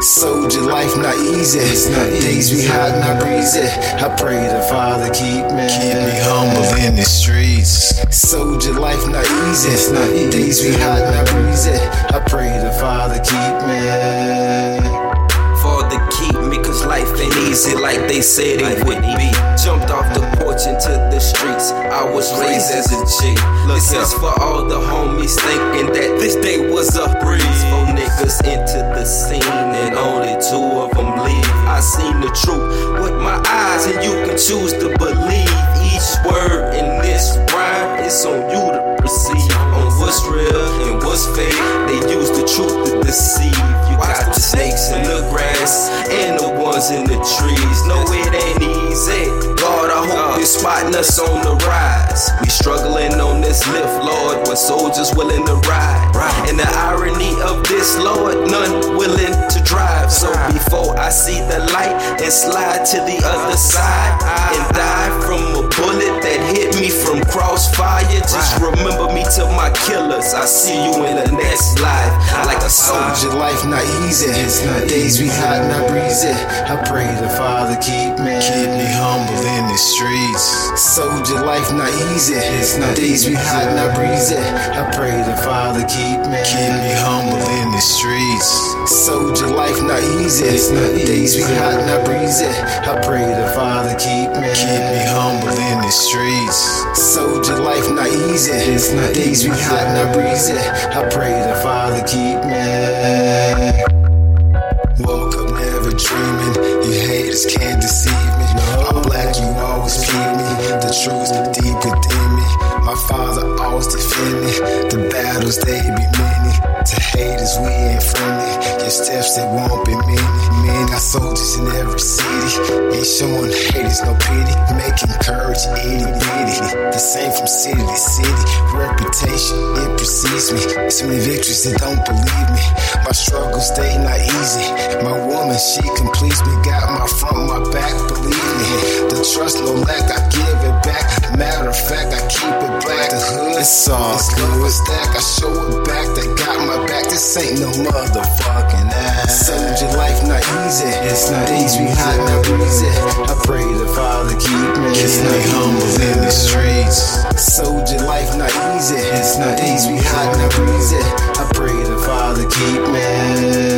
Soldier life not easy. It's not Days we hot, not breezy. I pray the Father keep me. Keep me humble in the streets. Soldier life not easy. It's not Days we hot, not breezy. I pray the Father keep me. Father, keep me, cause life ain't easy like they said it would be. Jumped off the porch into the streets. I was raised as a G. This is for all the homies truth with my eyes, and you can choose to believe each word in this rhyme. It's on you to perceive on what's real and what's fake. They use the truth to deceive. You got the snakes in the grass and the ones in the trees. No, it ain't easy. Lord, I hope you're spotting us on the rise. We struggling on this lift, Lord, with soldiers willing to ride. And the irony of this, Lord, none I see the light and slide to the other side and die from a bullet that hit me from crossfire, just remember me to my killers. I see you in the next life like a soldier. Soldier life not easy. It's not Days we hot, not breezy. I pray the Father keep me. Keep me humble in the streets. Soldier life not easy. It's not Days we hot, not breezy. I pray the Father keep me. Keep me humble the streets. Soldier life not easy. It's not Days we hot, not breezy. I pray the Father keep me. Keep me humble in the streets. Soldier life not easy. It's not Days we hot, not breezy. I pray the Father keep me. Woke up never dreaming. You haters can't deceive me. I'm black, you always feed me. The truth deep within me. My father always defend me. The battles they be many. To haters we ain't friendly. Your steps they won't be many. Men got soldiers in every city. Ain't showing haters no pity. Making courage itty bitty. The same from city to city. Reputation it precedes me. So many victories they don't believe me. My struggles they not easy. My woman she completes me. Got my front, my back. Believe me. The trust no lack. I sauce. Love is stack, I show it back. They got my back. This ain't no motherfucking ass. Saved your life, not easy. It's not easy, hot, not easy. I pray the Father keep me. It's not humble in the streets. Soldier life, not easy. It's not easy, hot, not easy. I pray the Father keep me.